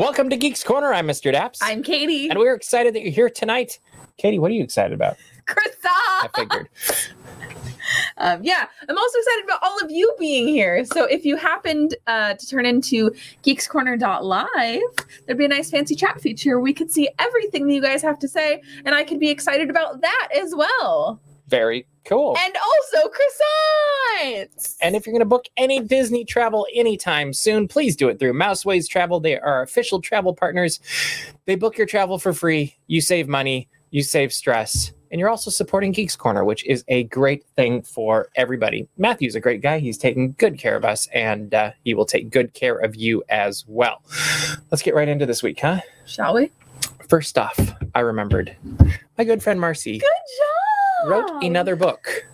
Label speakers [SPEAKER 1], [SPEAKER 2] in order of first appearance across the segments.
[SPEAKER 1] Welcome to Geeks Corner. I'm Mr. Daps.
[SPEAKER 2] I'm Katie.
[SPEAKER 1] and we're excited that you're here tonight. Katie, what are you excited about? I figured.
[SPEAKER 2] Um, yeah, I'm also excited about all of you being here. So if you happened uh, to turn into geekscorner.live, there'd be a nice fancy chat feature. We could see everything that you guys have to say, and I could be excited about that as well.
[SPEAKER 1] Very cool.
[SPEAKER 2] And also croissants.
[SPEAKER 1] And if you're going to book any Disney travel anytime soon, please do it through Mouseways Travel. They are official travel partners. They book your travel for free. You save money, you save stress, and you're also supporting Geeks Corner, which is a great thing for everybody. Matthew's a great guy. He's taking good care of us, and uh, he will take good care of you as well. Let's get right into this week, huh?
[SPEAKER 2] Shall we?
[SPEAKER 1] First off, I remembered my good friend Marcy
[SPEAKER 2] Good job.
[SPEAKER 1] Wrote another book.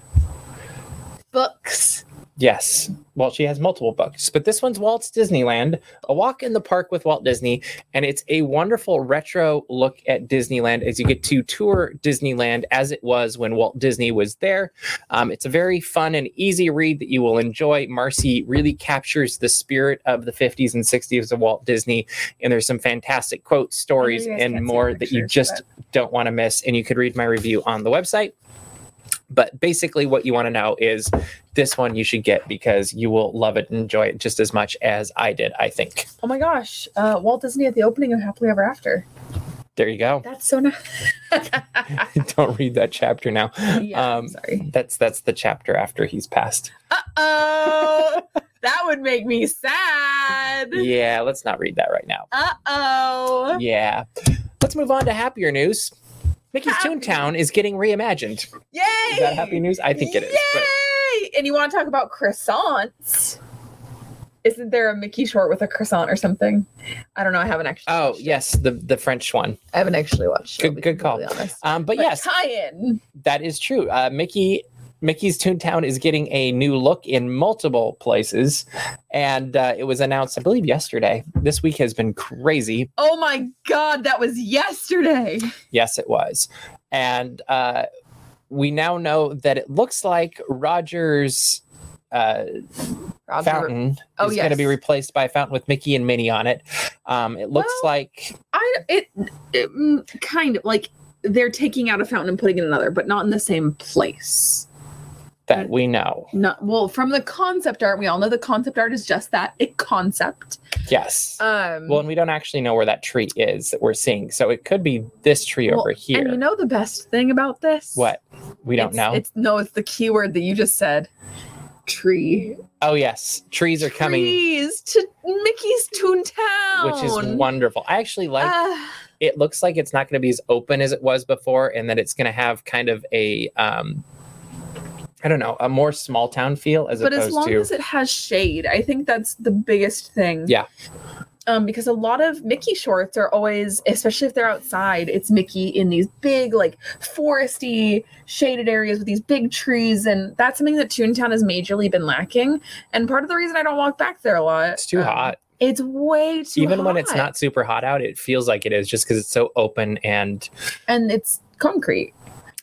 [SPEAKER 2] books.
[SPEAKER 1] Yes. Well, she has multiple books, but this one's Walt's Disneyland, A Walk in the Park with Walt Disney. And it's a wonderful retro look at Disneyland as you get to tour Disneyland as it was when Walt Disney was there. Um, it's a very fun and easy read that you will enjoy. Marcy really captures the spirit of the 50s and 60s of Walt Disney. And there's some fantastic quotes, stories, and more that you just don't want to miss. And you could read my review on the website. But basically, what you want to know is this one you should get because you will love it and enjoy it just as much as I did, I think.
[SPEAKER 2] Oh my gosh. Uh, Walt Disney at the opening of Happily Ever After.
[SPEAKER 1] There you go.
[SPEAKER 2] That's so nice.
[SPEAKER 1] Don't read that chapter now.
[SPEAKER 2] yeah,
[SPEAKER 1] Um,
[SPEAKER 2] sorry.
[SPEAKER 1] That's that's the chapter after he's passed.
[SPEAKER 2] Uh oh. that would make me sad.
[SPEAKER 1] Yeah, let's not read that right now.
[SPEAKER 2] Uh oh.
[SPEAKER 1] Yeah. Let's move on to happier news. Mickey's
[SPEAKER 2] Happy.
[SPEAKER 1] Toontown is getting reimagined.
[SPEAKER 2] Yay.
[SPEAKER 1] Is that happy news? I think it is. but-
[SPEAKER 2] Yay. And you want to talk about croissants? Isn't there a Mickey short with a croissant or something? I don't know. I haven't actually.
[SPEAKER 1] Oh
[SPEAKER 2] watched it.
[SPEAKER 1] yes, the the French one.
[SPEAKER 2] I haven't actually watched.
[SPEAKER 1] Good- good call. Um, but,
[SPEAKER 2] But
[SPEAKER 1] yes,
[SPEAKER 2] tie-in.
[SPEAKER 1] that is true. Uh, Mickey Mickey's Toontown is getting a new look in multiple places, and uh, it was announced, I believe, yesterday. This week has been crazy.
[SPEAKER 2] Oh my god, that was yesterday.
[SPEAKER 1] Yes, it was, and uh, we now know that it looks like Roger's uh,
[SPEAKER 2] Roger-
[SPEAKER 1] fountain
[SPEAKER 2] Oh,
[SPEAKER 1] is going to be replaced by a fountain with Mickey and Minnie on it. Um, it looks
[SPEAKER 2] Well-
[SPEAKER 1] like
[SPEAKER 2] I it, it mm, kind of like they're taking out a fountain and putting in another, but not in the same place.
[SPEAKER 1] That we know.
[SPEAKER 2] Not well from the concept art. We all know the concept art is just that a concept.
[SPEAKER 1] Yes.
[SPEAKER 2] Um,
[SPEAKER 1] well, and we don't actually know where that tree is that we're seeing, so it could be this tree
[SPEAKER 2] well,
[SPEAKER 1] over here.
[SPEAKER 2] And you know the best thing about this?
[SPEAKER 1] what? We don't
[SPEAKER 2] It's-
[SPEAKER 1] know.
[SPEAKER 2] It's no, it's the keyword that you just said. Tree.
[SPEAKER 1] Oh yes, trees are coming,
[SPEAKER 2] Trees to Mickey's Toontown.
[SPEAKER 1] which is wonderful. I actually like.
[SPEAKER 2] Ah,
[SPEAKER 1] it looks like it's not going to be as open as it was before, and that it's going to have kind of a, um, I don't know, a more small town feel as opposed to.
[SPEAKER 2] but as long
[SPEAKER 1] to.
[SPEAKER 2] as it has shade, I think that's the biggest thing.
[SPEAKER 1] Yeah.
[SPEAKER 2] Um, because a lot of Mickey shorts are always, especially if they're outside, it's Mickey in these big, like foresty, shaded areas with these big trees, and that's something that Toontown has majorly been lacking. And part of the reason I don't walk back there a lot,
[SPEAKER 1] it's too
[SPEAKER 2] um,
[SPEAKER 1] hot.
[SPEAKER 2] It's way too hot.
[SPEAKER 1] Even when it's not super hot out, it feels like it is just because it's so open and
[SPEAKER 2] and it's concrete.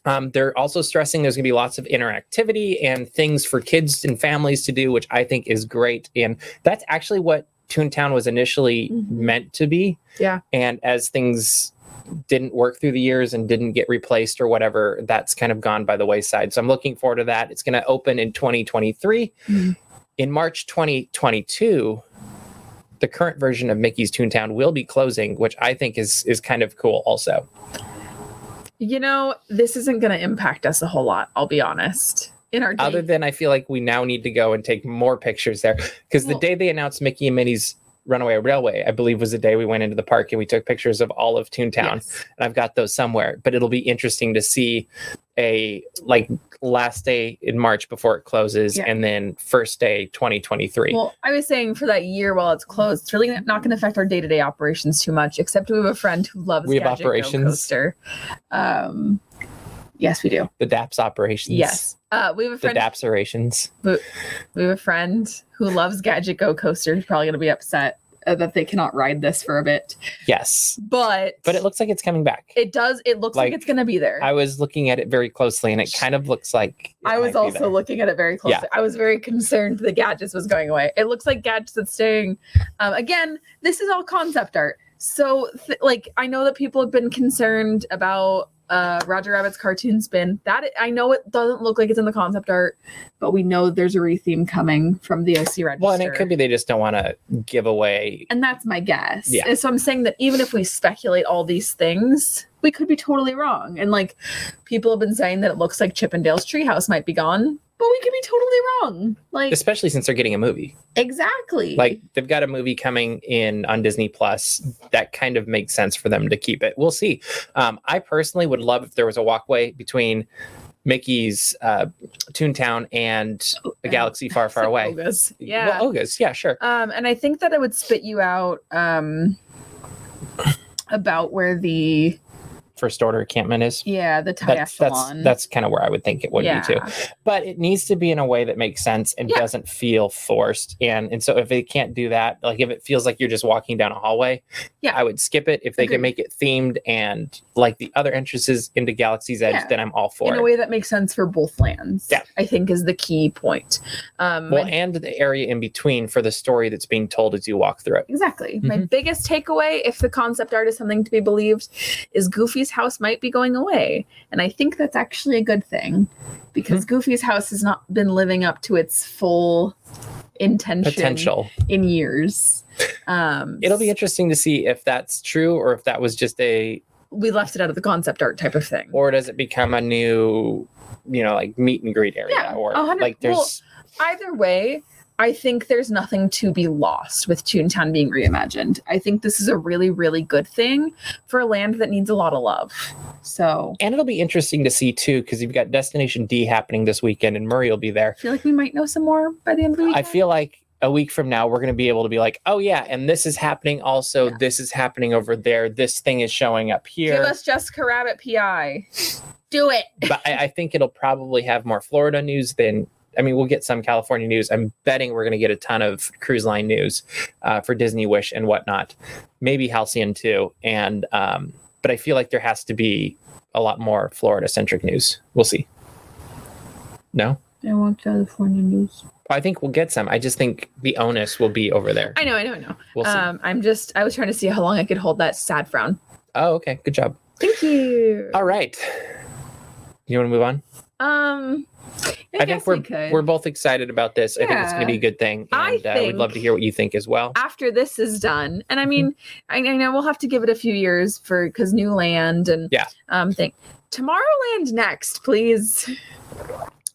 [SPEAKER 1] Um, they're also stressing there's going to be lots of interactivity and things for kids and families to do, which I think is great. And that's actually what Toontown was initially
[SPEAKER 2] Mhm.
[SPEAKER 1] meant to be.
[SPEAKER 2] Yeah.
[SPEAKER 1] And as things didn't work through the years and didn't get replaced or whatever, that's kind of gone by the wayside. So I'm looking forward to that. It's going to open in 2023.
[SPEAKER 2] Mhm.
[SPEAKER 1] In March 2022, the current version of Mickey's Toontown will be closing, which I think is is kind of cool also.
[SPEAKER 2] You know, this isn't going to impact us a whole lot. I'll be honest. In our day,
[SPEAKER 1] other than I feel like we now need to go and take more pictures there because the day they announced Mickey and Minnie's Runaway Railway, I believe was the day we went into the park and we took pictures of all of Toontown,
[SPEAKER 2] Yes.
[SPEAKER 1] and I've got those somewhere. But it'll be interesting to see a like last day in March before it closes,
[SPEAKER 2] Yeah.
[SPEAKER 1] and then first day 2023.
[SPEAKER 2] Well, I was saying for that year while it's closed, it's really not going to affect our day to day operations too much, except we have a friend who loves
[SPEAKER 1] We have
[SPEAKER 2] Gadget
[SPEAKER 1] operations?
[SPEAKER 2] Coaster. Um, yes, we do.
[SPEAKER 1] the DAPS operations,
[SPEAKER 2] Yes. Uh, we have a friend. the.
[SPEAKER 1] DAPS operations.
[SPEAKER 2] We have a friend who loves Gadget Go Coaster. Who's probably going to be upset uh, that they cannot ride this for a bit,
[SPEAKER 1] Yes,
[SPEAKER 2] but
[SPEAKER 1] but it looks like it's coming back.
[SPEAKER 2] it does. It looks like,
[SPEAKER 1] Like,
[SPEAKER 2] it's going to be there.
[SPEAKER 1] I was looking at it very closely, and it kind of looks like
[SPEAKER 2] I was also looking at it very closely.
[SPEAKER 1] Yeah.
[SPEAKER 2] I was very concerned the gadgets was going away. It looks like gadgets that's staying. Um, again, this is all concept art. So, th- like, I know that people have been concerned about uh, Roger Rabbit's cartoon spin. That I know it doesn't look like it's in the concept art, but we know there's a retheme coming from the OC Register.
[SPEAKER 1] Well, and it could be they just don't want to give away.
[SPEAKER 2] and that's my guess.
[SPEAKER 1] Yeah.
[SPEAKER 2] And so I'm saying that even if we speculate all these things, we could be totally wrong. And like, people have been saying that it looks like Chip 'n Dale's treehouse might be gone, but we could be totally wrong. Like,
[SPEAKER 1] Especially since they're getting a movie.
[SPEAKER 2] exactly.
[SPEAKER 1] Like they've got a movie coming in on Disney Plus. That kind of makes sense for them to keep it. We'll see. Um, I personally would love if there was a walkway between Mickey's uh, Toontown and a galaxy far, far away.
[SPEAKER 2] Ogas. Yeah.
[SPEAKER 1] Well, Oga's, yeah, sure.
[SPEAKER 2] Um, and I think that it would spit you out um, about where the
[SPEAKER 1] First order encampment is.
[SPEAKER 2] yeah the
[SPEAKER 1] That's that's that's kind of where I would think it would
[SPEAKER 2] yeah.
[SPEAKER 1] be too. But it needs to be in a way that makes sense and
[SPEAKER 2] Yeah.
[SPEAKER 1] doesn't feel forced. And and so if they can't do that, like if it feels like you're just walking down a hallway,
[SPEAKER 2] Yeah.
[SPEAKER 1] I would skip it. If they
[SPEAKER 2] Agreed.
[SPEAKER 1] can make it themed and like the other entrances into Galaxy's Edge,
[SPEAKER 2] Yeah.
[SPEAKER 1] then I'm all for
[SPEAKER 2] in
[SPEAKER 1] it.
[SPEAKER 2] a way that makes sense for both lands.
[SPEAKER 1] Yeah.
[SPEAKER 2] I think is the key point. Um,
[SPEAKER 1] well,
[SPEAKER 2] my-
[SPEAKER 1] and the area in between for the story that's being told as you walk through it.
[SPEAKER 2] exactly. My
[SPEAKER 1] Mhm.
[SPEAKER 2] biggest takeaway, if the concept art is something to be believed, is Goofy's house might be going away, and I think that's actually a good thing because
[SPEAKER 1] Mm-hmm.
[SPEAKER 2] Goofy's house has not been living up to its full intention
[SPEAKER 1] Potential.
[SPEAKER 2] in years. Um,
[SPEAKER 1] It'll be interesting to see if that's true or if that was just a
[SPEAKER 2] we left it out of the concept art type of thing.
[SPEAKER 1] or does it become a new, you know, like meet and greet area
[SPEAKER 2] Yeah,
[SPEAKER 1] or like there's
[SPEAKER 2] well, Either way, I think there's nothing to be lost with Toontown being reimagined. I think this is a really, really good thing for a land that needs a lot of love. So
[SPEAKER 1] and it'll be interesting to see too because you've got Destination D happening this weekend, and Murray will be there.
[SPEAKER 2] I feel like we might know some more by the end of the week.
[SPEAKER 1] I feel like a week from now we're going to be able to be like, oh yeah, and this is happening also.
[SPEAKER 2] Yeah.
[SPEAKER 1] This is happening over there. This thing is showing up here.
[SPEAKER 2] Give us Jessica Rabbit PI. Do it.
[SPEAKER 1] but I, I think it'll probably have more Florida news than. I mean, we'll get some California news. I'm betting we're going to get a ton of cruise line news uh, for Disney Wish and whatnot. Maybe Halcyon too. And um, but I feel like there has to be a lot more Florida centric news. We'll see. No.
[SPEAKER 2] I want California news.
[SPEAKER 1] I think we'll get some. I just think the onus will be over there.
[SPEAKER 2] I know, I know, I know.
[SPEAKER 1] We'll see.
[SPEAKER 2] Um, I'm just I was trying to see how long I could hold that sad frown.
[SPEAKER 1] oh, okay. Good job.
[SPEAKER 2] Thank you.
[SPEAKER 1] All right. You want to move on?
[SPEAKER 2] Um I,
[SPEAKER 1] I, think we're
[SPEAKER 2] we
[SPEAKER 1] we're both excited about this. I think it's going to be a good thing,
[SPEAKER 2] I
[SPEAKER 1] and uh, we'd love to hear what you think as well.
[SPEAKER 2] after this is done and i mean I, I know we'll have to give it a few years for because new land and
[SPEAKER 1] Yeah.
[SPEAKER 2] um thing tomorrowland next please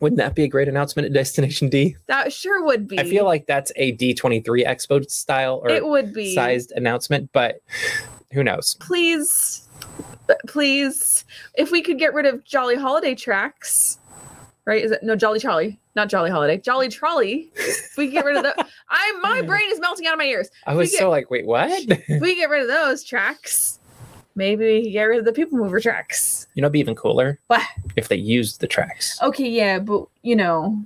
[SPEAKER 1] Wouldn't that be a great announcement at Destination D?
[SPEAKER 2] that sure would be
[SPEAKER 1] I feel like that's a D23 Expo style or
[SPEAKER 2] it would be
[SPEAKER 1] sized announcement, but who knows?
[SPEAKER 2] please but please if we could get rid of jolly holiday tracks right is it no jolly trolley not jolly holiday jolly trolley if we get rid of the i my brain is melting out of my ears
[SPEAKER 1] I was
[SPEAKER 2] get-
[SPEAKER 1] so like, wait, what?
[SPEAKER 2] if we get rid of those tracks maybe we get rid of the people mover tracks
[SPEAKER 1] you know, it'd be even cooler
[SPEAKER 2] What?
[SPEAKER 1] if they used the tracks.
[SPEAKER 2] Okay, yeah, but you know,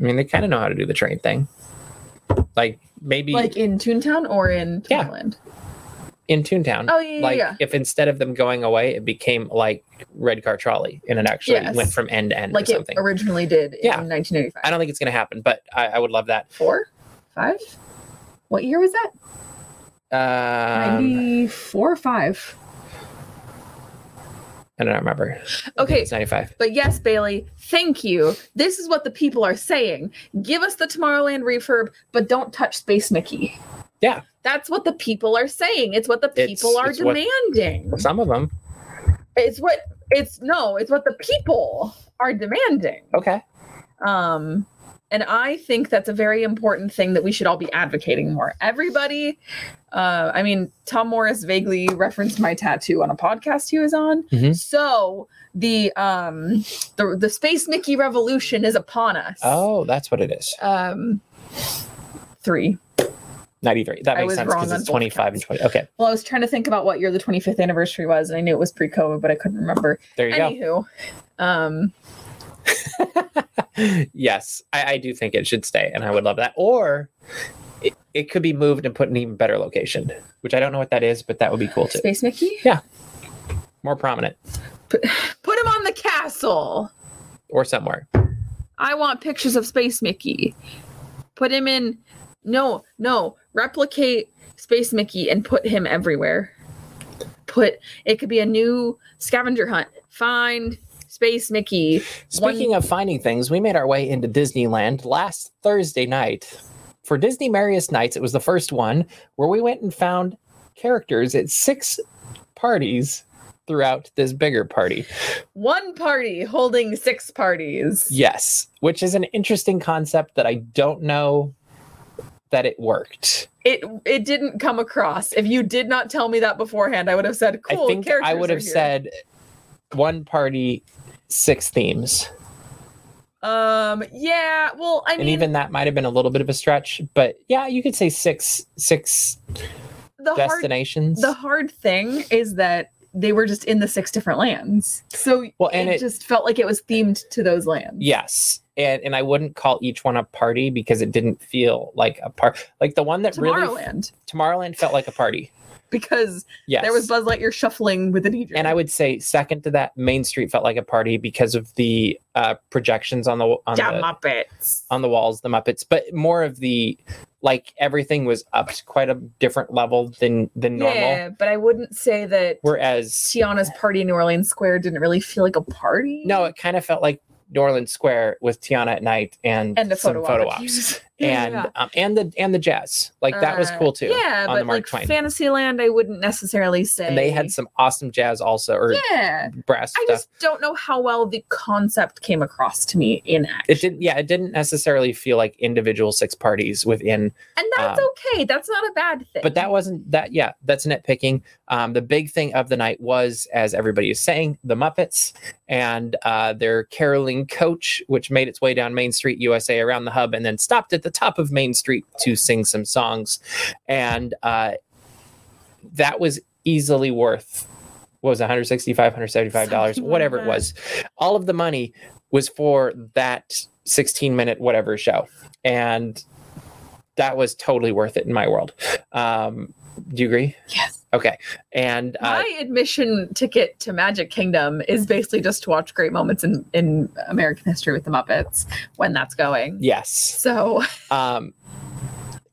[SPEAKER 1] I mean, they kind of know how to do the train thing. Like maybe
[SPEAKER 2] like in Toontown or in
[SPEAKER 1] Yeah. In Toontown.
[SPEAKER 2] Oh yeah,
[SPEAKER 1] like
[SPEAKER 2] yeah.
[SPEAKER 1] if instead of them going away, it became like Red Car Trolley, and it actually
[SPEAKER 2] Yes.
[SPEAKER 1] went from end to end
[SPEAKER 2] like it originally did
[SPEAKER 1] Yeah.
[SPEAKER 2] in 1985.
[SPEAKER 1] I don't think it's going to happen, but I, I would love that.
[SPEAKER 2] Four, five. What year was that?
[SPEAKER 1] Um,
[SPEAKER 2] 94 or five.
[SPEAKER 1] I don't remember.
[SPEAKER 2] Okay.
[SPEAKER 1] it's 95.
[SPEAKER 2] But yes, Bailey, thank you. This is what the people are saying. Give us the Tomorrowland refurb, but don't touch Space Mickey.
[SPEAKER 1] Yeah.
[SPEAKER 2] That's what the people are saying. It's what the
[SPEAKER 1] It's-
[SPEAKER 2] people are
[SPEAKER 1] it's what-
[SPEAKER 2] demanding.
[SPEAKER 1] Some of them.
[SPEAKER 2] It's what it's no, it's what the people are demanding.
[SPEAKER 1] Okay.
[SPEAKER 2] Um, and I think that's a very important thing that we should all be advocating more. Everybody, uh, I mean, Tom Morris vaguely referenced my tattoo on a podcast he was on.
[SPEAKER 1] Mhm.
[SPEAKER 2] So the um the the Space Mickey revolution is upon us.
[SPEAKER 1] Oh, that's what it is.
[SPEAKER 2] Um, three.
[SPEAKER 1] 93. That
[SPEAKER 2] I
[SPEAKER 1] makes sense because it's 25 and 20. Okay.
[SPEAKER 2] Well, I was trying to think about what year the 25th anniversary was, and I knew it was pre-COVID, but I couldn't remember.
[SPEAKER 1] There you go.
[SPEAKER 2] Anywho, um,
[SPEAKER 1] yes, I, I do think it should stay, and I would love that. Or it, it could be moved and put in an even better location, which I don't know what that is, but that would be cool too.
[SPEAKER 2] Space Mickey, Yeah.
[SPEAKER 1] More prominent
[SPEAKER 2] put him on the castle.
[SPEAKER 1] or somewhere.
[SPEAKER 2] I want pictures of Space Mickey. Put him in. No, no. replicate Space Mickey and put him everywhere. Put it could be a new scavenger hunt. Find Space Mickey.
[SPEAKER 1] Speaking of finding things, we made our way into Disneyland last Thursday night. For Disney Merriest Nights, it was the first one where we went and found characters at six parties throughout this bigger party.
[SPEAKER 2] One party holding six parties.
[SPEAKER 1] Yes, which is an interesting concept that I don't know that it worked.
[SPEAKER 2] It it didn't come across. If you did not tell me that beforehand, I would have said, "Cool."
[SPEAKER 1] I think I would have said one party, six themes.
[SPEAKER 2] Um. Yeah. Well, I mean,
[SPEAKER 1] and even that might have been a little bit of a stretch, but yeah, you could say six six
[SPEAKER 2] the hard
[SPEAKER 1] destinations.
[SPEAKER 2] the hard thing is that they were just in the six different lands, so
[SPEAKER 1] Well, and
[SPEAKER 2] it,
[SPEAKER 1] it-
[SPEAKER 2] just felt like it was themed to those lands.
[SPEAKER 1] Yes. And and I wouldn't call each one a party because it didn't feel like a part. Like the one that really
[SPEAKER 2] Tomorrowland,
[SPEAKER 1] Tomorrowland felt like a party.
[SPEAKER 2] Because
[SPEAKER 1] Yes.
[SPEAKER 2] there was Buzz Lightyear shuffling with an DJ.
[SPEAKER 1] and I would say second to that, Main Street felt like a party because of the uh, projections on the on
[SPEAKER 2] yeah,
[SPEAKER 1] the
[SPEAKER 2] Muppets.
[SPEAKER 1] on the walls, the Muppets, but more of the like everything was up to quite a different level than than normal.
[SPEAKER 2] Yeah, but I wouldn't say that
[SPEAKER 1] Whereas
[SPEAKER 2] Tiana's party in New Orleans Square didn't really feel like a party.
[SPEAKER 1] no, it kind of felt like New Orleans Square with Tiana at night and,
[SPEAKER 2] and the
[SPEAKER 1] some
[SPEAKER 2] photo,
[SPEAKER 1] photo ops. And
[SPEAKER 2] yeah.
[SPEAKER 1] um, and the and the jazz like that was
[SPEAKER 2] Uh,
[SPEAKER 1] cool too.
[SPEAKER 2] Yeah,
[SPEAKER 1] on the
[SPEAKER 2] but
[SPEAKER 1] Mark
[SPEAKER 2] like
[SPEAKER 1] Twain.
[SPEAKER 2] Fantasyland, I wouldn't necessarily say.
[SPEAKER 1] and they had some awesome jazz also or
[SPEAKER 2] Yeah,
[SPEAKER 1] brass
[SPEAKER 2] I
[SPEAKER 1] stuff.
[SPEAKER 2] just don't know how well the concept came across to me in action.
[SPEAKER 1] It didn't. Yeah, it didn't necessarily feel like individual six parties within.
[SPEAKER 2] and that's
[SPEAKER 1] um,
[SPEAKER 2] okay. That's not a bad thing.
[SPEAKER 1] But that wasn't that. Yeah, that's nitpicking. Um, the big thing of the night was, as everybody is saying, the Muppets and uh, their caroling coach, which made its way down Main Street, USA, around the hub, and then stopped at the top of Main Street to sing some songs, and uh, that was easily worth. What was it, 165 175 dollars?
[SPEAKER 2] Something like
[SPEAKER 1] whatever it was. All of the money was for that 16 minute whatever show. And that was totally worth it in my world. Um do you agree
[SPEAKER 2] yes.
[SPEAKER 1] okay and uh,
[SPEAKER 2] My admission ticket to Magic Kingdom is basically just to watch great moments in, in American history with the Muppets when that's going.
[SPEAKER 1] yes
[SPEAKER 2] So
[SPEAKER 1] um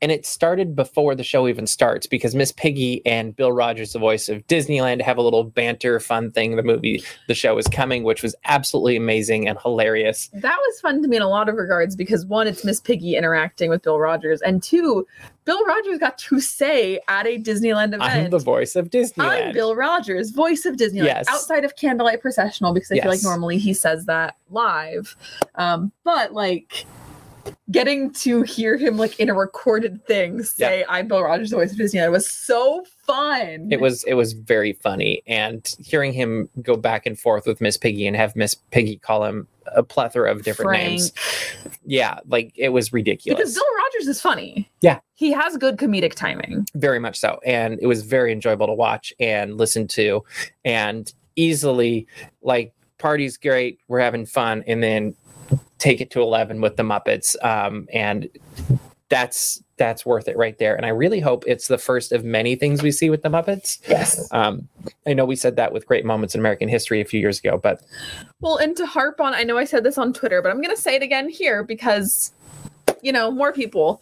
[SPEAKER 1] and it started before the show even starts because Miss Piggy and Bill Rogers, the voice of Disneyland, have a little banter fun thing. The movie, the show is coming, which was absolutely amazing and hilarious.
[SPEAKER 2] that was fun to me in a lot of regards because one, it's Miss Piggy interacting with Bill Rogers, and two, Bill Rogers got to say at a Disneyland event.
[SPEAKER 1] I'm the voice of Disneyland.
[SPEAKER 2] I'm Bill Rogers, voice of Disneyland,
[SPEAKER 1] Yes.
[SPEAKER 2] outside of Candlelight Processional, because I feel like normally he says that live. Um, but like getting to hear him like in a recorded thing say I'm Bill Rogers, the voice of Disneyland was so fun.
[SPEAKER 1] it was it was very funny and hearing him go back and forth with miss piggy and have miss piggy call him a plethora of different names yeah like it was ridiculous
[SPEAKER 2] because Bill Rogers is funny.
[SPEAKER 1] Yeah.
[SPEAKER 2] He has good comedic timing.
[SPEAKER 1] very much so and it was very enjoyable to watch and listen to and easily like party's great we're having fun and then take it to 11 with the muppets um, and that's that's worth it right there and i really hope it's the first of many things we see with the muppets
[SPEAKER 2] Yes.
[SPEAKER 1] um, i know we said that with great moments in american history a few years ago but
[SPEAKER 2] Well, and to harp on, I know I said this on Twitter, but I'm going to say it again here because, you know, more people.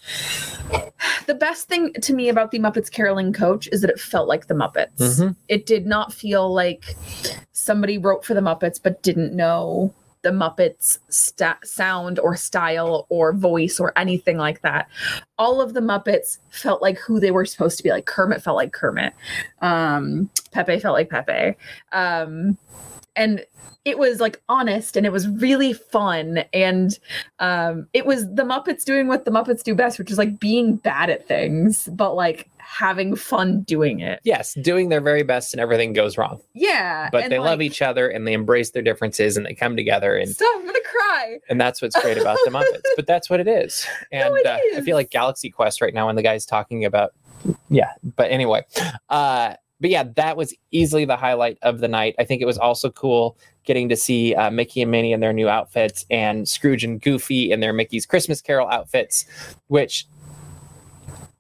[SPEAKER 2] The best thing to me about the Muppets Caroling Coach is that it felt like the Muppets.
[SPEAKER 1] Mhm.
[SPEAKER 2] It did not feel like somebody wrote for the Muppets but didn't know the Muppets sta- sound or style or voice or anything like that. All of the Muppets felt like who they were supposed to be. Like Kermit felt like Kermit. Um, Pepe felt like Pepe. Um, and it was like honest and it was really fun and um it was the muppets doing what the muppets do best which is like being bad at things but like having fun doing it
[SPEAKER 1] yes doing their very best and everything goes wrong
[SPEAKER 2] yeah
[SPEAKER 1] but they love each other and they embrace their differences and they come together and
[SPEAKER 2] stop i'm gonna cry
[SPEAKER 1] and that's what's great about the Muppets. But that's what it is. And
[SPEAKER 2] it
[SPEAKER 1] uh, I feel like Galaxy Quest right now when the guy's talking about, yeah. But anyway, uh, but yeah, that was easily the highlight of the night. I think it was also cool getting to see uh, Mickey and Minnie in their new outfits and Scrooge and Goofy in their Mickey's Christmas Carol outfits, which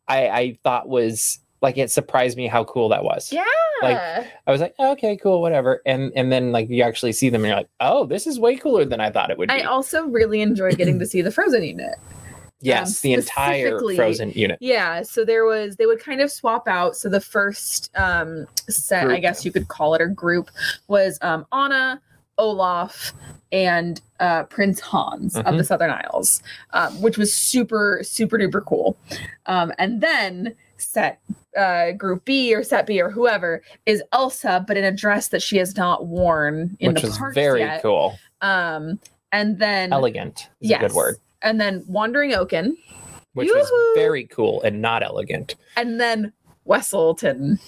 [SPEAKER 1] I, I thought was like it surprised me how cool that was.
[SPEAKER 2] yeah
[SPEAKER 1] Like, I was like, okay, cool, whatever. And and then like you actually see them and you're like, oh, this is way cooler than I thought it would be.
[SPEAKER 2] i also really enjoyed getting to see the frozen unit
[SPEAKER 1] Yes, the entire Frozen unit.
[SPEAKER 2] Yeah, so there was they would kind of swap out. So the first um set, I guess you could call it, or group, was um Anna, Olaf, and uh Prince Hans of
[SPEAKER 1] Mhm.
[SPEAKER 2] the Southern Isles, um, which was super super duper cool. Um, and then set uh group B or set B or whoever is Elsa, but in a dress that she has not worn in
[SPEAKER 1] which
[SPEAKER 2] the parks
[SPEAKER 1] very
[SPEAKER 2] yet.
[SPEAKER 1] cool.
[SPEAKER 2] Um, and then
[SPEAKER 1] Elegant is
[SPEAKER 2] yes,
[SPEAKER 1] a good word.
[SPEAKER 2] And then Wandering Oaken,
[SPEAKER 1] Which was
[SPEAKER 2] Yoo-hoo!
[SPEAKER 1] very cool and not elegant,
[SPEAKER 2] and then Weselton.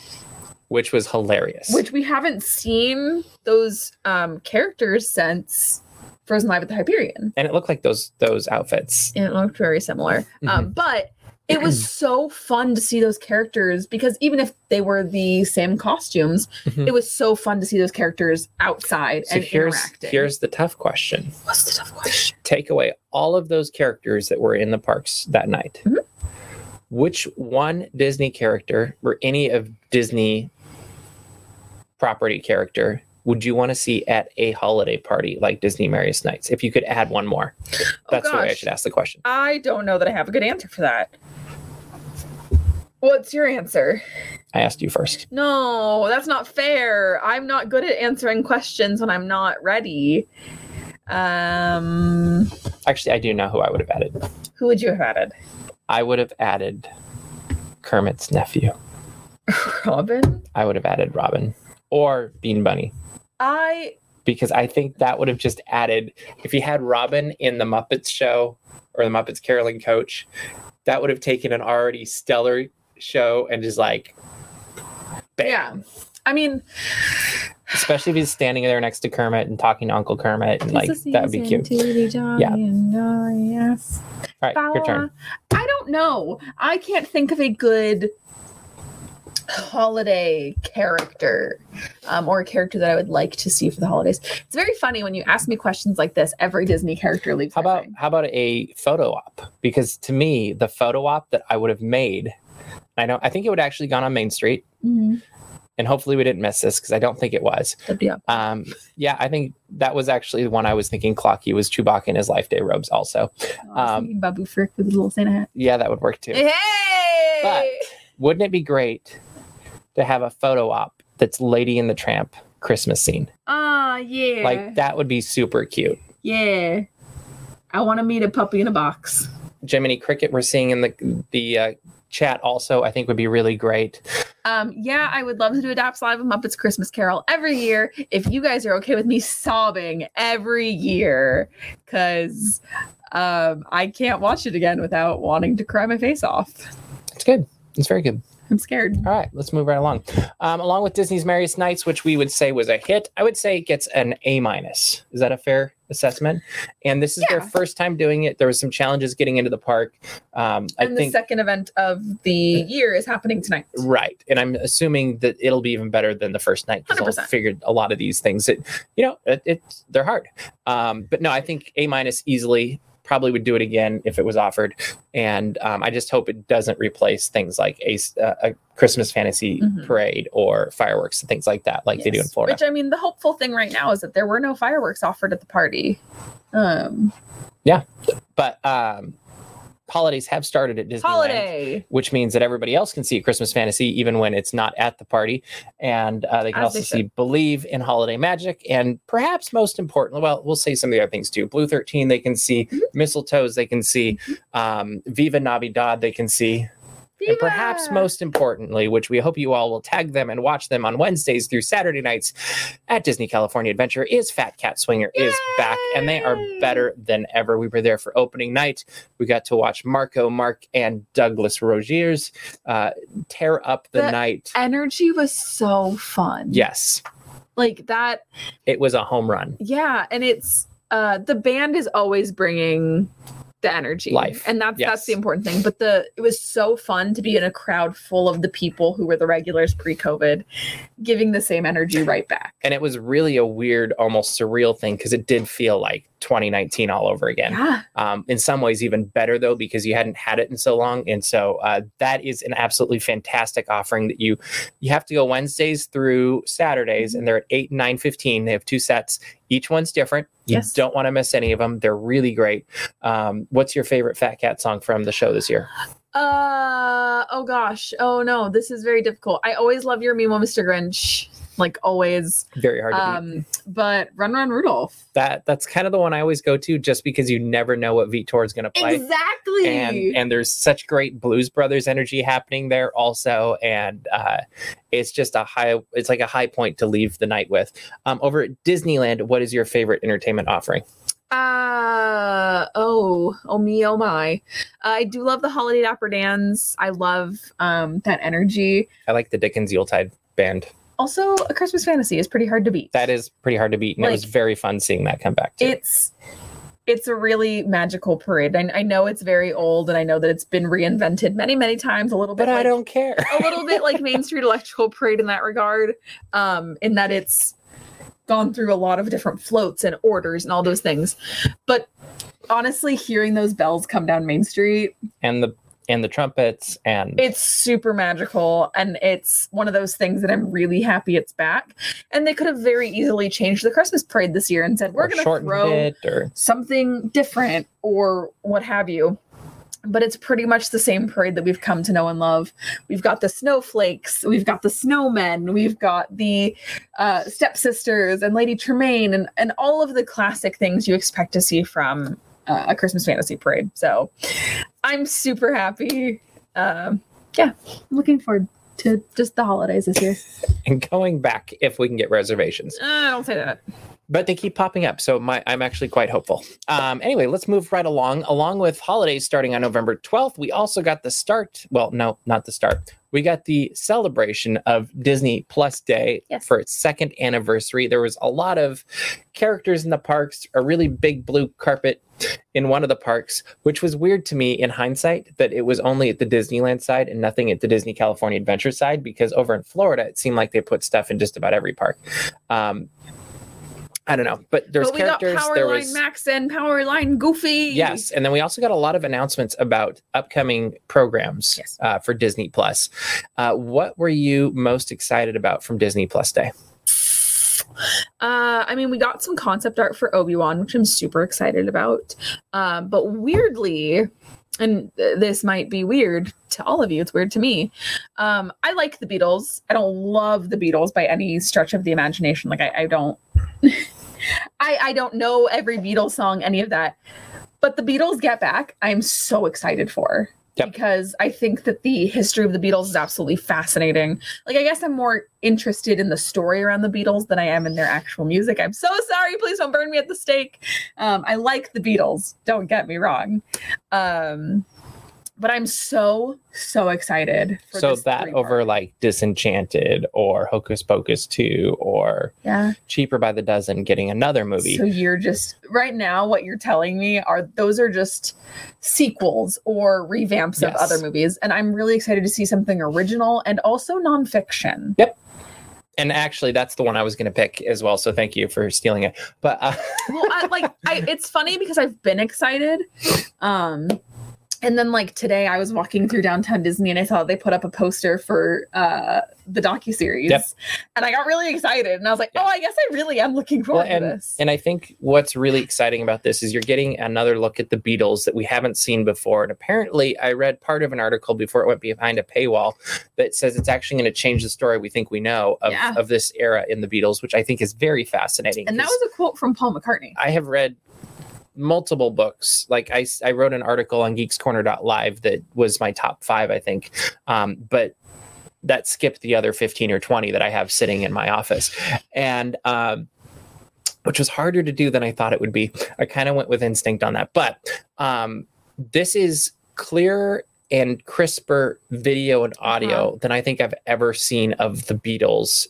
[SPEAKER 1] which was hilarious.
[SPEAKER 2] which we haven't seen those um characters since Frozen Live at the Hyperion.
[SPEAKER 1] and it looked like those those outfits.
[SPEAKER 2] And it looked very similar.
[SPEAKER 1] Mm-hmm.
[SPEAKER 2] Um, but it was so fun to see those characters because even if they were the same costumes,
[SPEAKER 1] Mhm.
[SPEAKER 2] it was so fun to see those characters outside
[SPEAKER 1] So
[SPEAKER 2] and
[SPEAKER 1] here's
[SPEAKER 2] interacting.
[SPEAKER 1] here's the tough question.
[SPEAKER 2] what's the tough question?
[SPEAKER 1] Take away all of those characters that were in the parks that night.
[SPEAKER 2] Mhm.
[SPEAKER 1] Which one Disney character or any of Disney property character would you want to see at a holiday party like Disney Merriest Nights? If you could add one more, that's the way I
[SPEAKER 2] Oh,
[SPEAKER 1] should ask the question.
[SPEAKER 2] I don't know that I have a good answer for that. What's your answer?
[SPEAKER 1] I asked you first.
[SPEAKER 2] No, that's not fair. I'm not good at answering questions when I'm not ready. Um,
[SPEAKER 1] Actually, I do know who I would have added.
[SPEAKER 2] who would you have added?
[SPEAKER 1] I would have added Kermit's nephew.
[SPEAKER 2] Robin?
[SPEAKER 1] I would have added Robin or Bean Bunny
[SPEAKER 2] I
[SPEAKER 1] because I think that would have just added if you had Robin in the Muppets show or the Muppets Caroling Coach, that would have taken an already stellar show and just like bam.
[SPEAKER 2] Yeah. I mean,
[SPEAKER 1] Especially if he's standing there next to Kermit and talking to Uncle Kermit and like that would be cute.
[SPEAKER 2] Yeah. Yes.
[SPEAKER 1] All right, your turn.
[SPEAKER 2] I don't know. I can't think of a good holiday character um, or a character that I would like to see for the holidays. It's very funny when you ask me questions like this. Every Disney character leaves.
[SPEAKER 1] How about
[SPEAKER 2] mind.
[SPEAKER 1] how about a photo op? Because to me, the photo op that I would have made, I know I think it would have actually gone on Main Street,
[SPEAKER 2] Mhm.
[SPEAKER 1] and hopefully we didn't miss this because I don't think it was.
[SPEAKER 2] Up.
[SPEAKER 1] Um, yeah, I think that was actually the one I was thinking. Clocky was Chewbacca in his Life Day robes. Also,
[SPEAKER 2] Oh,
[SPEAKER 1] um,
[SPEAKER 2] Babu Frick with his little Santa hat.
[SPEAKER 1] yeah, that would work too.
[SPEAKER 2] Hey!
[SPEAKER 1] But wouldn't it be great to have a photo op that's Lady and the Tramp Christmas scene?
[SPEAKER 2] Ah, yeah.
[SPEAKER 1] Like that would be super cute.
[SPEAKER 2] Yeah. I want to meet a puppy in a box.
[SPEAKER 1] Jiminy Cricket we're seeing in the the uh, chat also I think would be really great.
[SPEAKER 2] Um, yeah, I would love to do a Daps Live of Muppets Christmas Carol every year if you guys are okay with me sobbing every year, because um, I can't watch it again without wanting to cry my face off.
[SPEAKER 1] It's good. It's very good.
[SPEAKER 2] I'm scared.
[SPEAKER 1] All right, let's move right along. Um, along with Disney's Merriest Nights, which we would say was a hit, I would say it gets an A minus. Is that a fair assessment? And this is their first time doing it. There was some challenges getting into the park. Um, I
[SPEAKER 2] And the
[SPEAKER 1] think
[SPEAKER 2] second event of the year is happening tonight.
[SPEAKER 1] right, and I'm assuming that it'll be even better than the first night because I figured a lot of these things that you know it, it they're hard. Um, but no, I think A minus easily. Probably would do it again if it was offered, and um, I just hope it doesn't replace things like a, uh, a Christmas fantasy
[SPEAKER 2] Mhm.
[SPEAKER 1] parade or fireworks and things like that, like they do in Florida.
[SPEAKER 2] Which I mean, the hopeful thing right now is that there were no fireworks offered at the party. Um, yeah,
[SPEAKER 1] but um, holidays have started at Disneyland,
[SPEAKER 2] holiday.
[SPEAKER 1] which means that everybody else can see Christmas fantasy even when it's not at the party, and uh, they can
[SPEAKER 2] As
[SPEAKER 1] also
[SPEAKER 2] they
[SPEAKER 1] see. Believe in Holiday Magic, and perhaps most importantly, well, we'll say some of the other things too. Blue Thirteen, they can see
[SPEAKER 2] Mm-hmm.
[SPEAKER 1] Mistletones, they can see um, Viva Navidad, they can see. And perhaps most importantly, which we hope you all will tag them and watch them on Wednesdays through Saturday nights at Disney California Adventure, is Phat Cat Swinger is back, and they are better than ever. We were there for opening night. We got to watch Marco, Mark, and Douglas Rogiers uh, tear up the
[SPEAKER 2] The
[SPEAKER 1] night.
[SPEAKER 2] energy was so fun.
[SPEAKER 1] Yes,
[SPEAKER 2] Like that
[SPEAKER 1] it was a home run.
[SPEAKER 2] Yeah, and it's uh the band is always bringing the energy.
[SPEAKER 1] Life,
[SPEAKER 2] and that's
[SPEAKER 1] yes.
[SPEAKER 2] that's the important thing. But the it was so fun to be in a crowd full of the people who were the regulars pre-covid giving the same energy right back.
[SPEAKER 1] And it was really a weird, almost surreal thing because it did feel like 2019 all over again.
[SPEAKER 2] yeah.
[SPEAKER 1] Um, in some ways even better though because you hadn't had it in so long. And so uh, that is an absolutely fantastic offering that you you have to go wednesdays through saturdays and they're at 8 and 9 15 they have two sets. Each one's different You
[SPEAKER 2] Yes.
[SPEAKER 1] don't want to miss any of them. They're really great. Um, what's your favorite Phat Cat song from the show this year?
[SPEAKER 2] Uh oh gosh. Oh no, this is very difficult. I always love your Mimo Mr. Grinch. Like always.
[SPEAKER 1] Very hard to beat.
[SPEAKER 2] Um but Run Run Rudolph.
[SPEAKER 1] That that's kind of the one I always go to, just because you never know what Vitor is going to play.
[SPEAKER 2] Exactly.
[SPEAKER 1] and and there's such great blues brothers energy happening there also and uh it's just a high it's like a high point to leave the night with um over at disneyland what is your favorite entertainment offering
[SPEAKER 2] Uh oh, oh me, oh my. I do love the holiday dapper dance. I love um that energy.
[SPEAKER 1] i like the dickens yuletide band
[SPEAKER 2] Also, a Christmas fantasy is pretty hard to beat.
[SPEAKER 1] that is pretty hard to beat and it was very fun seeing that come back too.
[SPEAKER 2] it's it's a really magical parade. I, I know it's very old, and I know that it's been reinvented many, many times. A little bit,
[SPEAKER 1] but i don't care
[SPEAKER 2] a little bit like Main Street Electrical Parade in that regard, um, in that it's gone through a lot of different floats and orders and all those things. But honestly, hearing those bells come down Main Street,
[SPEAKER 1] and the and the trumpets and
[SPEAKER 2] it's super magical. And it's one of those things that I'm really happy it's back. And they could have very easily changed the Christmas parade this year and said, we're going to throw
[SPEAKER 1] it or
[SPEAKER 2] something different or what have you. But it's pretty much the same parade that we've come to know and love. We've got the snowflakes, we've got the snowmen, we've got the uh, stepsisters and Lady Tremaine, and, and all of the classic things you expect to see from uh, a Christmas fantasy parade. So I'm super happy. Um, yeah, I'm looking forward to just the holidays this year.
[SPEAKER 1] and going back if we can get reservations
[SPEAKER 2] Uh, don't say that.
[SPEAKER 1] But they keep popping up so my i'm actually quite hopeful. Um anyway let's move right along. Along with holidays starting on november 12th we also got the start well no not the start. We got the celebration of disney plus day
[SPEAKER 2] Yes.
[SPEAKER 1] for its second anniversary. There was a lot of characters in the parks a really big blue carpet in one of the parks which was weird to me in hindsight that it was only at the disneyland side and nothing at the disney california adventure side because over in florida it seemed like they put stuff in just about every park. Um I don't know, but there's
[SPEAKER 2] but we got
[SPEAKER 1] characters. There
[SPEAKER 2] Powerline
[SPEAKER 1] was
[SPEAKER 2] Max and Powerline Goofy.
[SPEAKER 1] yes, and then we also got a lot of announcements about upcoming programs
[SPEAKER 2] Yes.
[SPEAKER 1] uh, for Disney Plus. Uh, what were you most excited about from Disney Plus Day?
[SPEAKER 2] Uh, I mean, we got some concept art for Obi Wan, which I'm super excited about. Um, but weirdly, and th- this might be weird to all of you, it's weird to me. Um, I like the Beatles. I don't love the Beatles by any stretch of the imagination. Like, I, I don't, I, I don't know every Beatles song, any of that. But the Beatles Get Back, I'm so excited for.
[SPEAKER 1] Yep.
[SPEAKER 2] Because I think that the history of the Beatles is absolutely fascinating like I guess I'm more interested in the story around the Beatles than I am in their actual music. I'm so sorry. Please don't burn me at the stake. Um, I like the Beatles. Don't get me wrong. Um, but I'm so so excited. For
[SPEAKER 1] So that over
[SPEAKER 2] part.
[SPEAKER 1] like Disenchanted or Hocus Pocus 2 or
[SPEAKER 2] yeah.
[SPEAKER 1] Cheaper by the Dozen getting another movie.
[SPEAKER 2] So you're just right now. What you're telling me are those are just sequels or revamps of
[SPEAKER 1] Yes.
[SPEAKER 2] other movies, and I'm really excited to see something original and also nonfiction. Yep.
[SPEAKER 1] And actually, that's the one I was going to pick as well. So thank you for stealing it. But uh,
[SPEAKER 2] well I, like I, it's funny because i've been excited um and then like today i was walking through downtown disney and i saw they put up a poster for uh the docu-series
[SPEAKER 1] Yep.
[SPEAKER 2] and i got really excited and i was like oh i guess i really am looking
[SPEAKER 1] Well,
[SPEAKER 2] forward
[SPEAKER 1] and,
[SPEAKER 2] to this
[SPEAKER 1] and I think what's really exciting about this is you're getting another look at the Beatles that we haven't seen before. And apparently, I read part of an article before it went behind a paywall that says it's actually going to change the story we think we know of,
[SPEAKER 2] Yeah.
[SPEAKER 1] of this era in the Beatles, which I think is very fascinating.
[SPEAKER 2] and that was a quote from paul mccartney
[SPEAKER 1] I have read multiple books. Like I, I wrote an article on geekscorner.live that was my top five, I think. Um, but that skipped the other 15 or 20 that I have sitting in my office. And, um, which was harder to do than I thought it would be. I kind of went with instinct on that. But um, this is clearer and crisper video and audio than I think I've ever seen of the Beatles.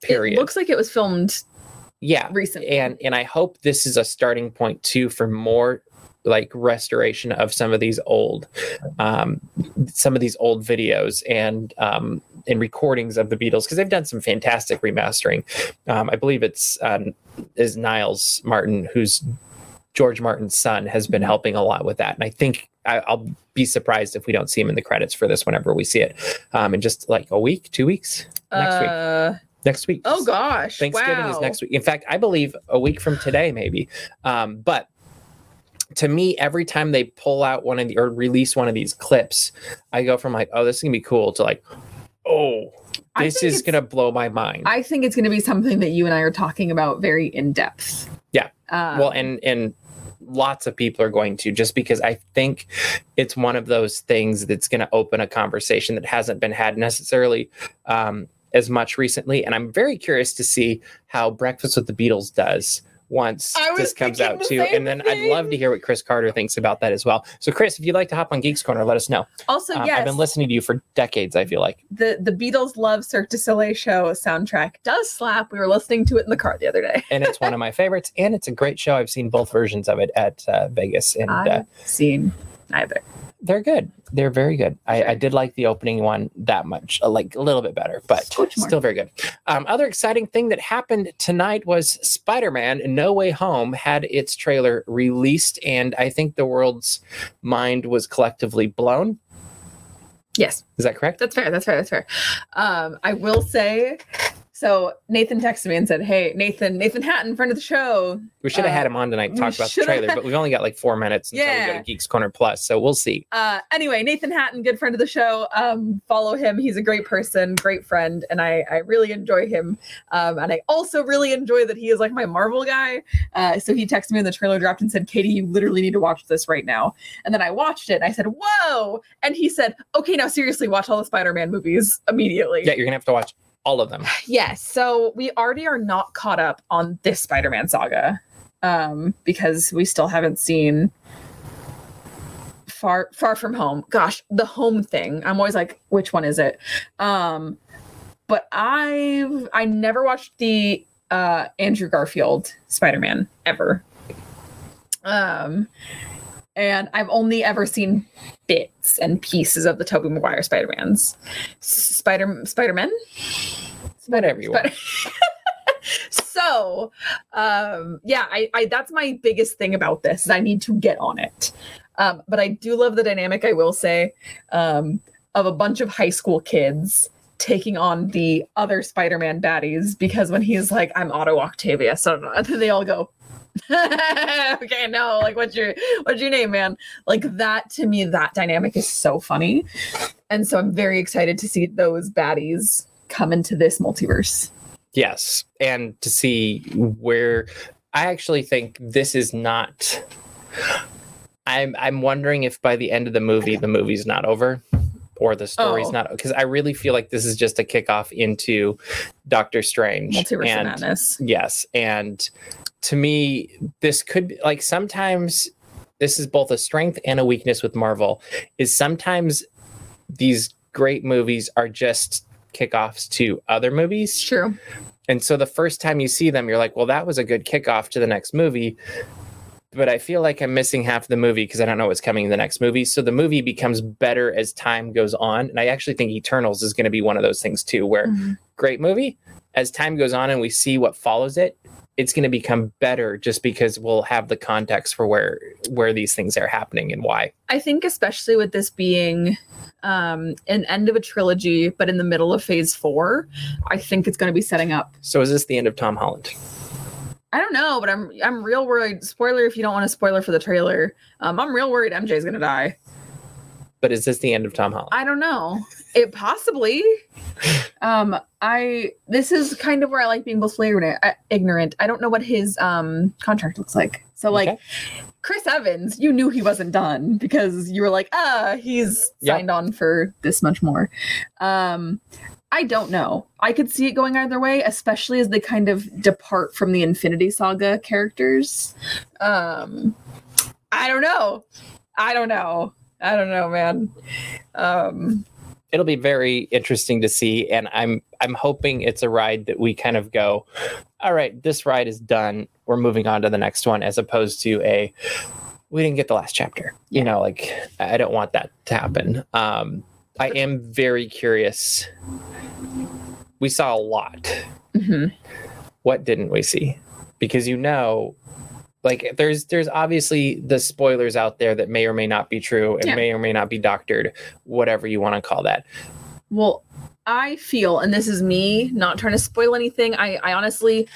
[SPEAKER 1] Period.
[SPEAKER 2] it looks like it was filmed
[SPEAKER 1] yeah
[SPEAKER 2] recently.
[SPEAKER 1] and and i hope this is a starting point too for more like restoration of some of these old um some of these old videos and um and recordings of the beatles because they've done some fantastic remastering. Um i believe it's um is giles martin who's george martin's son has been helping a lot with that. And i think I, i'll be surprised if we don't see him in the credits for this whenever we see it. Um in just like a week two weeks? Next week.
[SPEAKER 2] Uh
[SPEAKER 1] next week.
[SPEAKER 2] Oh gosh.
[SPEAKER 1] Thanksgiving
[SPEAKER 2] wow.
[SPEAKER 1] is next week. In fact, I believe a week from today, maybe. Um, but to me, every time they pull out one of the or release one of these clips, I go from like, oh, this is gonna be cool to like, oh, this is gonna blow my mind.
[SPEAKER 2] I think it's going to be something that you and I are talking about very in depth.
[SPEAKER 1] Yeah.
[SPEAKER 2] Um,
[SPEAKER 1] well, and and lots of people are going to just because I think it's one of those things that's going to open a conversation that hasn't been had necessarily um, as much recently. And I'm very curious to see how Breakfast with the Beatles does once this comes out too. And then I'd love to hear what Chris Carter thinks about that as well. So, Chris, if you'd like to hop on Geeks Corner, let us know.
[SPEAKER 2] also,
[SPEAKER 1] Um,
[SPEAKER 2] yes,
[SPEAKER 1] I've been listening to you for decades. I feel like.
[SPEAKER 2] the the Beatles Love Cirque du Soleil show soundtrack does slap. We were listening to it in the car the other day.
[SPEAKER 1] And it's one of my favorites, and it's a great show. I've seen both versions of it at uh, Vegas, and uh,
[SPEAKER 2] I've seen neither.
[SPEAKER 1] They're good. They're very good. I. I did like the opening one that much, uh, like a little bit better, but still very good. Um, other exciting thing that happened tonight was Spider Man No Way Home had its trailer released, and I think the world's mind was collectively blown.
[SPEAKER 2] Yes,
[SPEAKER 1] Is that correct?
[SPEAKER 2] that's fair. That's fair. That's fair. Um, I will say. So Nathan texted me and said, "Hey, Nathan, Nathan Hatton, friend of the show.
[SPEAKER 1] We should have
[SPEAKER 2] uh,
[SPEAKER 1] had him on tonight to talk about the trailer, but we've only got like four minutes until we go to Geeks Corner Plus, so we'll see.
[SPEAKER 2] Uh, anyway, Nathan Hatton, good friend of the show. Um, follow him. He's a great person, great friend, and I, I really enjoy him. Um, and I also really enjoy that he is like my Marvel guy. Uh, so he texted me when the trailer dropped and said, Katie, you literally need to watch this right now. And then I watched it and I said, Whoa. And he said, Okay, now seriously, watch all the Spider Man movies immediately.
[SPEAKER 1] Yeah, you're gonna have to watch all of them.
[SPEAKER 2] Yes. So we already are not caught up on this Spider Man saga um, because we still haven't seen far far from home gosh the home thing i'm always like which one is it um but i've i never watched the uh andrew garfield spider-man ever um and i've only ever seen bits and pieces of the tobey maguire spider-mans spider spider-man.
[SPEAKER 1] Whatever you want.
[SPEAKER 2] So um yeah I, I that's my biggest thing about this is i need to get on it. Um but i do love the dynamic i will say um of a bunch of high school kids taking on the other spider-man baddies because when he's like i'm otto octavius and then they all go okay no like what's your what's your name man? Like that to me that dynamic is so funny. And so i'm very excited to see those baddies come into this multiverse.
[SPEAKER 1] Yes, and to see where I actually think this is not. I'm I'm wondering if by the end of the movie the movie's not over, or the story's
[SPEAKER 2] Oh.
[SPEAKER 1] not because I really feel like this is just a kickoff into Doctor Strange.
[SPEAKER 2] multiverse
[SPEAKER 1] and
[SPEAKER 2] madness
[SPEAKER 1] yes, and to me this could be like sometimes this is both a strength and a weakness with Marvel. Is sometimes these great movies are just kickoffs to other movies.
[SPEAKER 2] true
[SPEAKER 1] And so the first time you see them, you're like, well, that was a good kickoff to the next movie. But I feel like I'm missing half the movie because I don't know what's coming in the next movie. So the movie becomes better as time goes on. And I actually think Eternals is going to be one of those things too, where great movie, as time goes on and we see what follows it, it's going to become better just because we'll have the context for where where these things are happening and why.
[SPEAKER 2] I think especially with this being um an end of a trilogy but in the middle of phase 4 I think it's going to be setting up
[SPEAKER 1] So is this the end of Tom Holland?
[SPEAKER 2] I don't know but I'm I'm real worried spoiler if you don't want a spoiler for the trailer um I'm real worried MJ's going to die
[SPEAKER 1] But is this the end of Tom Holland?
[SPEAKER 2] I don't know it possibly um I this is kind of where I like being both ignorant uh, ignorant I don't know what his um contract looks like so like
[SPEAKER 1] Okay.
[SPEAKER 2] Chris Evans, you knew he wasn't done because you were like, ah, he's
[SPEAKER 1] Yep.
[SPEAKER 2] signed on for this much more. Um, I don't know. I could see it going either way, especially as they kind of depart from the Infinity Saga characters. Um, I don't know. I don't know. I don't know, man. Um,
[SPEAKER 1] it'll be very interesting to see and i'm i'm hoping it's a ride that we kind of go all right this ride is done we're moving on to the next one as opposed to a we didn't get the last chapter you know like i don't want that to happen um i am very curious we saw a lot
[SPEAKER 2] mhm.
[SPEAKER 1] what didn't we see because you know like there's there's obviously the spoilers out there that may or may not be true and
[SPEAKER 2] Yeah.
[SPEAKER 1] may or may not be doctored whatever you want to call that
[SPEAKER 2] Well, I feel, and this is me not trying to spoil anything. I, I honestly,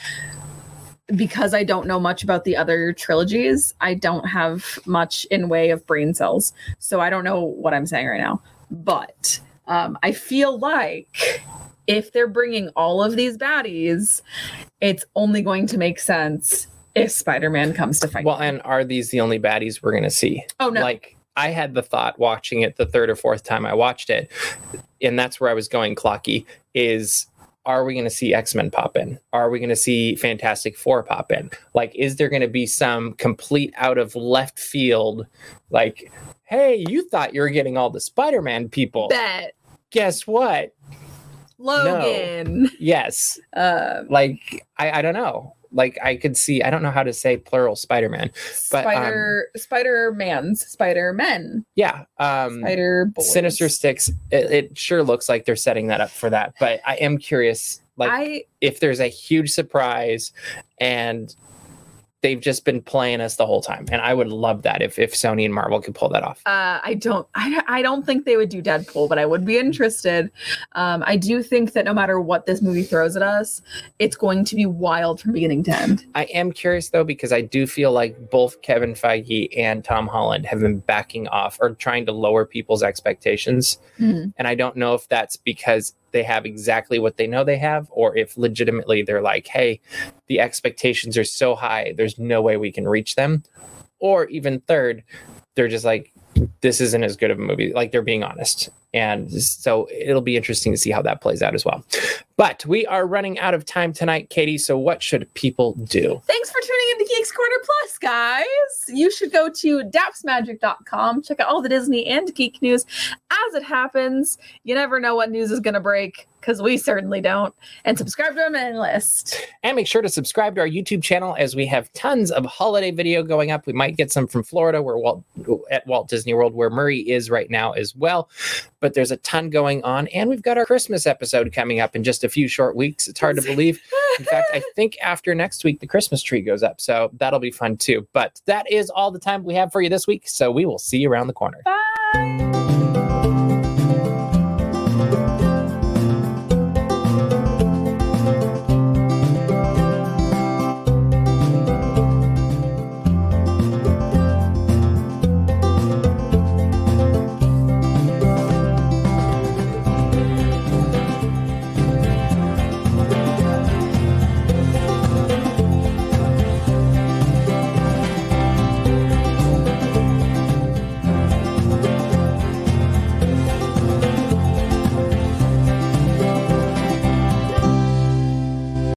[SPEAKER 2] because I don't know much about the other trilogies, I don't have much in way of brain cells. So I don't know what I'm saying right now. But um, I feel like if they're bringing all of these baddies, it's only going to make sense if Spider-Man comes to fight.
[SPEAKER 1] Well, and are these the only baddies we're gonna see?
[SPEAKER 2] oh no,
[SPEAKER 1] Like I had the thought watching it the third or fourth time I watched it, and that's where I was going, Clocky, is are we going to see X-Men pop in? Are we going to see Fantastic Four pop in? Like, is there going to be some complete out of left field, like, hey, you thought you were getting all the Spider-Man people.
[SPEAKER 2] bet
[SPEAKER 1] Guess what?
[SPEAKER 2] Logan.
[SPEAKER 1] Yes.
[SPEAKER 2] Uh,
[SPEAKER 1] Like, I, I don't know. Like, I could see, I don't know how to say plural Spider-Man. But, um,
[SPEAKER 2] Spider Spider Man's Spider Men
[SPEAKER 1] Yeah. Um,
[SPEAKER 2] Spider Boys.
[SPEAKER 1] Sinister Six, it, it sure looks like they're setting that up for that. But I am curious, like,
[SPEAKER 2] I
[SPEAKER 1] if there's a huge surprise and they've just been playing us the whole time. And I would love that if, if Sony and Marvel could pull that off.
[SPEAKER 2] uh, I don't I, I don't think they would do Deadpool, but I would be interested. Um, I do think that no matter what this movie throws at us, it's going to be wild from beginning to end.
[SPEAKER 1] I am curious though, because I do feel like both Kevin Feige and Tom Holland have been backing off or trying to lower people's expectations. And I don't know if that's because they have exactly what they know they have, or if legitimately they're like, hey, the expectations are so high, there's no way we can reach them. Or even third, they're just like, this isn't as good of a movie. Like they're being honest. And so it'll be interesting to see how that plays out as well. But we are running out of time tonight, Katie. So what should people do?
[SPEAKER 2] Thanks for tuning into Geeks Corner Plus, guys. You should go to dapsmagic.com, check out all the Disney and geek news as it happens. You never know what news is going to break because we certainly don't. And subscribe to our mailing list.
[SPEAKER 1] And make sure to subscribe to our YouTube channel as we have tons of holiday video going up. We might get some from Florida, where Walt at Walt Disney World, where Murray is right now as well. But there's a ton going on, and we've got our Christmas episode coming up in just a few short weeks. It's hard to believe. In fact, I think after next week the Christmas tree goes up, so that'll be fun too. But that is all the time we have for you this week. So we will see you around the corner.
[SPEAKER 2] Bye.